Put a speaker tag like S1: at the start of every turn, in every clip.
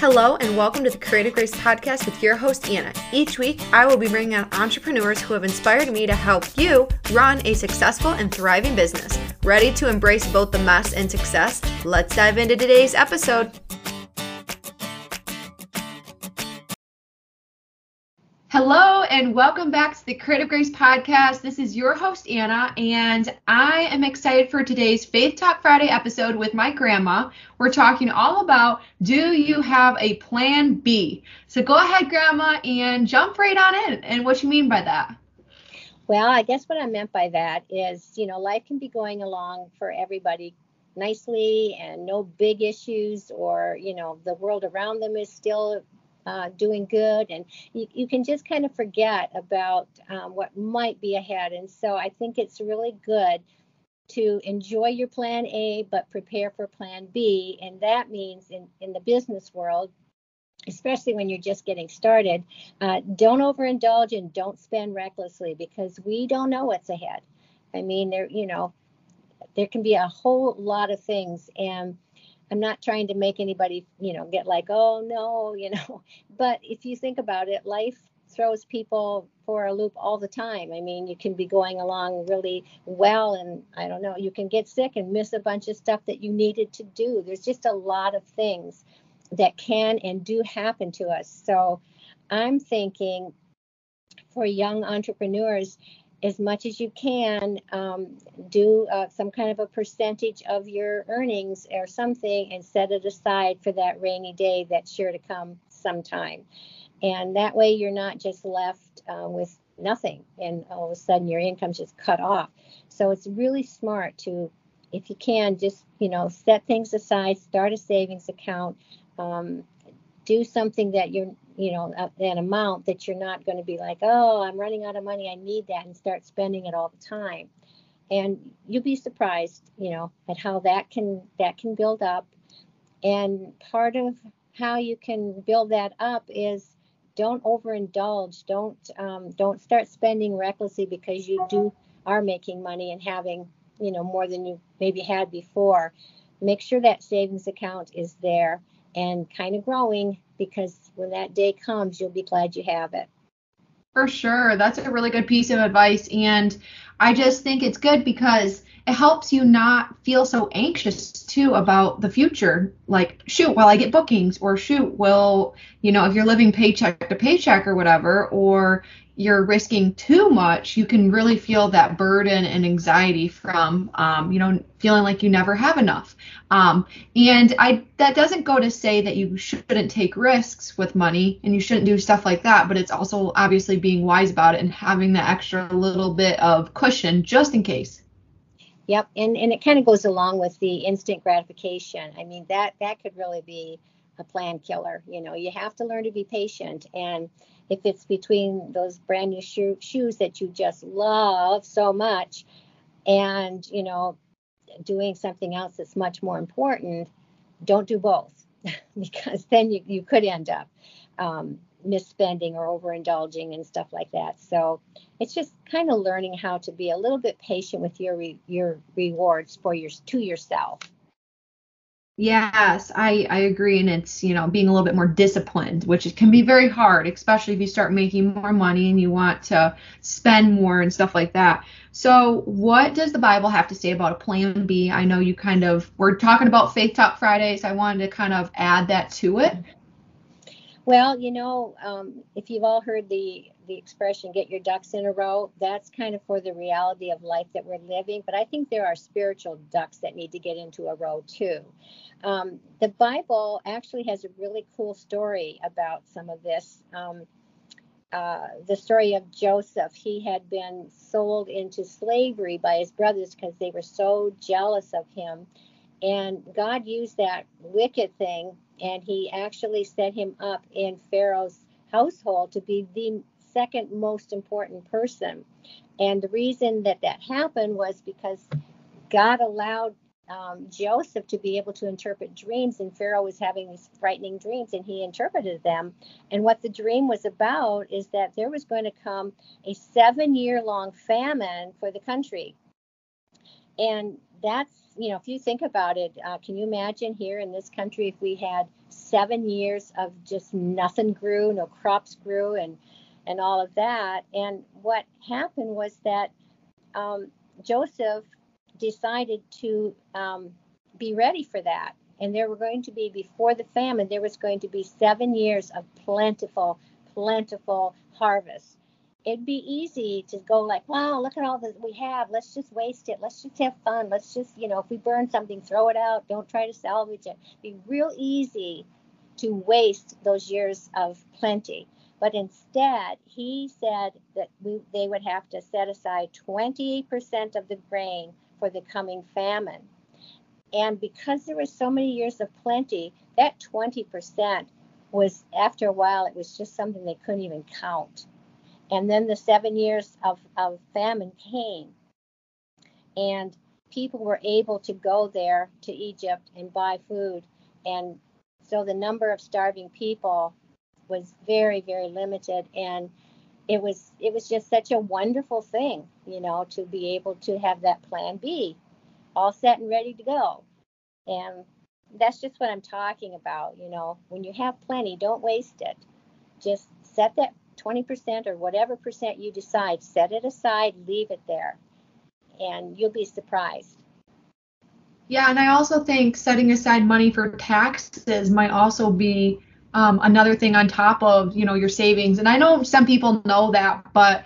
S1: Hello, and welcome to the Creative Grace Podcast with your host, Anna. Each week, I will be bringing on entrepreneurs who have inspired me to help you run a successful and thriving business. Ready to embrace both the mess and success? Let's dive into today's episode. Hello, and welcome back to the Creative Grace Podcast. This is your host, Anna, and I am excited for today's Faith Talk Friday episode with my grandma. We're talking all about do you have a plan B? So go ahead, Grandma, and jump right on in and what you mean by that.
S2: Well, I guess what I meant by that is, you know, life can be going along for everybody nicely and no big issues, or, you know, the world around them is still uh, doing good, and you, you can just kind of forget about um, what might be ahead. And so I think it's really good to enjoy your plan A, but prepare for plan B. And that means in, in the business world, especially when you're just getting started, uh, don't overindulge and don't spend recklessly because we don't know what's ahead. I mean, there, you know, there can be a whole lot of things. And I'm not trying to make anybody, you know, get like, oh no, you know. But if you think about it, life throws people for a loop all the time. I mean, you can be going along really well, and I don't know, you can get sick and miss a bunch of stuff that you needed to do. There's just a lot of things that can and do happen to us. So I'm thinking for young entrepreneurs, as much as you can, um, do uh, some kind of a percentage of your earnings or something and set it aside for that rainy day that's sure to come sometime. And that way you're not just left uh, with nothing and all of a sudden your income's just cut off. So it's really smart to, if you can, just, you know, set things aside, start a savings account, um, do something that you're you know an amount that you're not going to be like oh i'm running out of money i need that and start spending it all the time. And you'll be surprised you know at how that can that can build up. And part of how you can build that up is don't overindulge. Don't um, don't start spending recklessly because you do are making money and having you know more than you maybe had before. Make sure that savings account is there and kind of growing because when that day comes, you'll be glad you have it.
S1: For sure. That's a really good piece of advice. And I just think it's good because it helps you not feel so anxious too about the future. Like, shoot, will I get bookings? Or shoot, will, you know, if you're living paycheck to paycheck or whatever, or you're risking too much, you can really feel that burden and anxiety from, um, you know, feeling like you never have enough. Um, and I that doesn't go to say that you shouldn't take risks with money and you shouldn't do stuff like that, but it's also obviously being wise about it and having that extra little bit of cushion just in case.
S2: Yep, and and it kind of goes along with the instant gratification. I mean that that could really be a plan killer. You know, you have to learn to be patient and if it's between those brand new sho- shoes that you just love so much and you know doing something else that's much more important don't do both because then you, you could end up um, misspending or overindulging and stuff like that so it's just kind of learning how to be a little bit patient with your re- your rewards for your to yourself
S1: Yes, I, I agree. And it's, you know, being a little bit more disciplined, which can be very hard, especially if you start making more money and you want to spend more and stuff like that. So, what does the Bible have to say about a plan B? I know you kind of, we're talking about Faith Talk Fridays. I wanted to kind of add that to it.
S2: Well, you know, um, if you've all heard the the expression "get your ducks in a row," that's kind of for the reality of life that we're living. But I think there are spiritual ducks that need to get into a row too. Um, the Bible actually has a really cool story about some of this. Um, uh, the story of Joseph. He had been sold into slavery by his brothers because they were so jealous of him. And God used that wicked thing and he actually set him up in Pharaoh's household to be the second most important person. And the reason that that happened was because God allowed um, Joseph to be able to interpret dreams, and Pharaoh was having these frightening dreams, and he interpreted them. And what the dream was about is that there was going to come a seven year long famine for the country. And that's, you know, if you think about it, uh, can you imagine here in this country if we had seven years of just nothing grew, no crops grew, and and all of that. And what happened was that um, Joseph decided to um, be ready for that. And there were going to be, before the famine, there was going to be seven years of plentiful, plentiful harvest. It'd be easy to go like, wow, look at all that we have. Let's just waste it. Let's just have fun. Let's just, you know, if we burn something, throw it out. Don't try to salvage it. It'd be real easy to waste those years of plenty. But instead, he said that we, they would have to set aside 20% of the grain for the coming famine. And because there were so many years of plenty, that 20% was, after a while, it was just something they couldn't even count. And then the seven years of, of famine came. And people were able to go there to Egypt and buy food. And so the number of starving people was very, very limited. And it was it was just such a wonderful thing, you know, to be able to have that plan B all set and ready to go. And that's just what I'm talking about, you know, when you have plenty, don't waste it. Just set that 20% or whatever percent you decide, set it aside, leave it there, and you'll be surprised.
S1: Yeah, and I also think setting aside money for taxes might also be um, another thing on top of you know your savings. And I know some people know that, but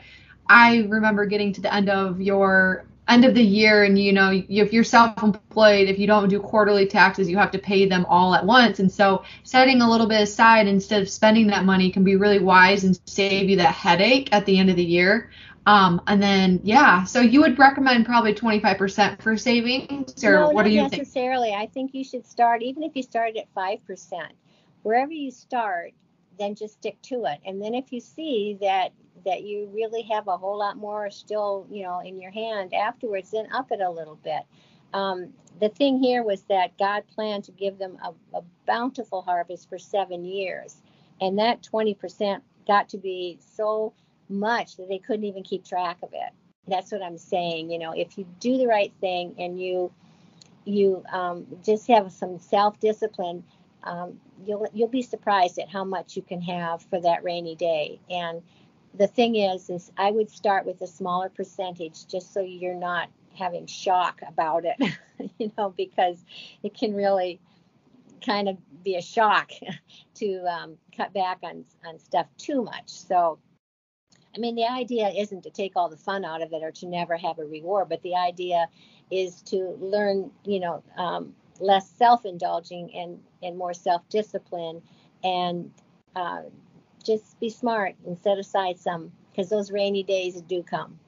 S1: I remember getting to the end of your end of the year and you know if you're self-employed if you don't do quarterly taxes you have to pay them all at once. And so setting a little bit aside instead of spending that money can be really wise and save you that headache at the end of the year. Um, and then yeah so you would recommend probably 25% for savings or
S2: no,
S1: what do you
S2: think? necessarily. I think you should start even if you started at 5% wherever you start then just stick to it and then if you see that that you really have a whole lot more still, you know, in your hand afterwards, then up it a little bit. Um, the thing here was that God planned to give them a, a bountiful harvest for seven years, and that 20% got to be so much that they couldn't even keep track of it. That's what I'm saying. You know, if you do the right thing and you you um, just have some self-discipline, um, you'll you'll be surprised at how much you can have for that rainy day. And the thing is is i would start with a smaller percentage just so you're not having shock about it you know because it can really kind of be a shock to um, cut back on on stuff too much so i mean the idea isn't to take all the fun out of it or to never have a reward but the idea is to learn you know um, less self-indulging and and more self-discipline and uh, just be smart and set aside some because those rainy days do come.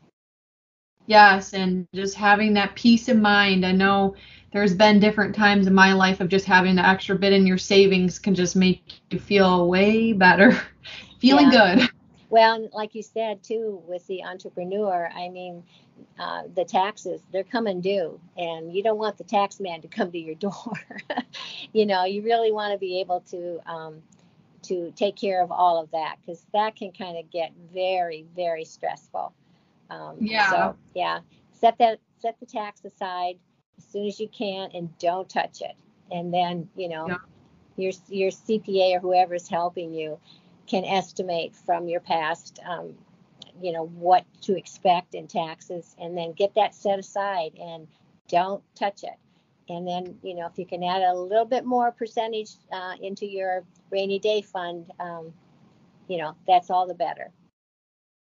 S1: Yes, and just having that peace of mind. I know there's been different times in my life of just having the extra bit in your savings can just make you feel way better, feeling yeah. good.
S2: Well, like you said too, with the entrepreneur, I mean, uh, the taxes they're coming due, and you don't want the tax man to come to your door. you know, you really want to be able to um, to take care of all of that because that can kind of get very very stressful um,
S1: yeah so
S2: yeah set that set the tax aside as soon as you can and don't touch it and then you know yeah. your your cpa or whoever's helping you can estimate from your past um, you know what to expect in taxes and then get that set aside and don't touch it and then, you know, if you can add a little bit more percentage uh, into your rainy day fund, um, you know, that's all the better.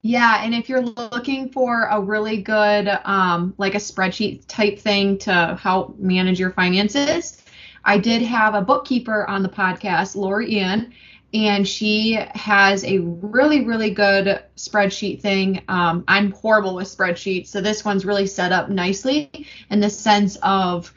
S1: Yeah, and if you're looking for a really good, um, like a spreadsheet type thing to help manage your finances, I did have a bookkeeper on the podcast, Lorianne, and she has a really, really good spreadsheet thing. Um, I'm horrible with spreadsheets, so this one's really set up nicely in the sense of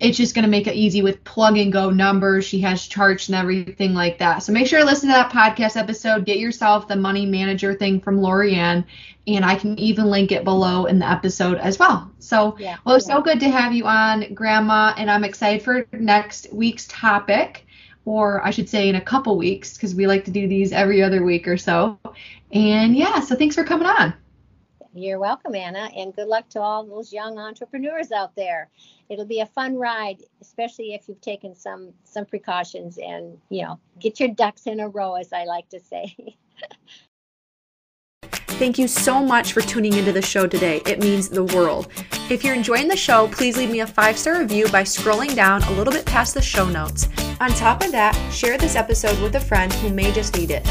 S1: it's just going to make it easy with plug and go numbers. She has charts and everything like that. So make sure to listen to that podcast episode. Get yourself the money manager thing from Lorianne, and I can even link it below in the episode as well. So, yeah, well, it's yeah. so good to have you on, Grandma, and I'm excited for next week's topic, or I should say in a couple weeks, because we like to do these every other week or so. And yeah, so thanks for coming on.
S2: You're welcome, Anna, and good luck to all those young entrepreneurs out there. It'll be a fun ride, especially if you've taken some some precautions and you know get your ducks in a row, as I like to say.
S1: Thank you so much for tuning into the show today. It means the world. If you're enjoying the show, please leave me a five star review by scrolling down a little bit past the show notes. On top of that, share this episode with a friend who may just need it.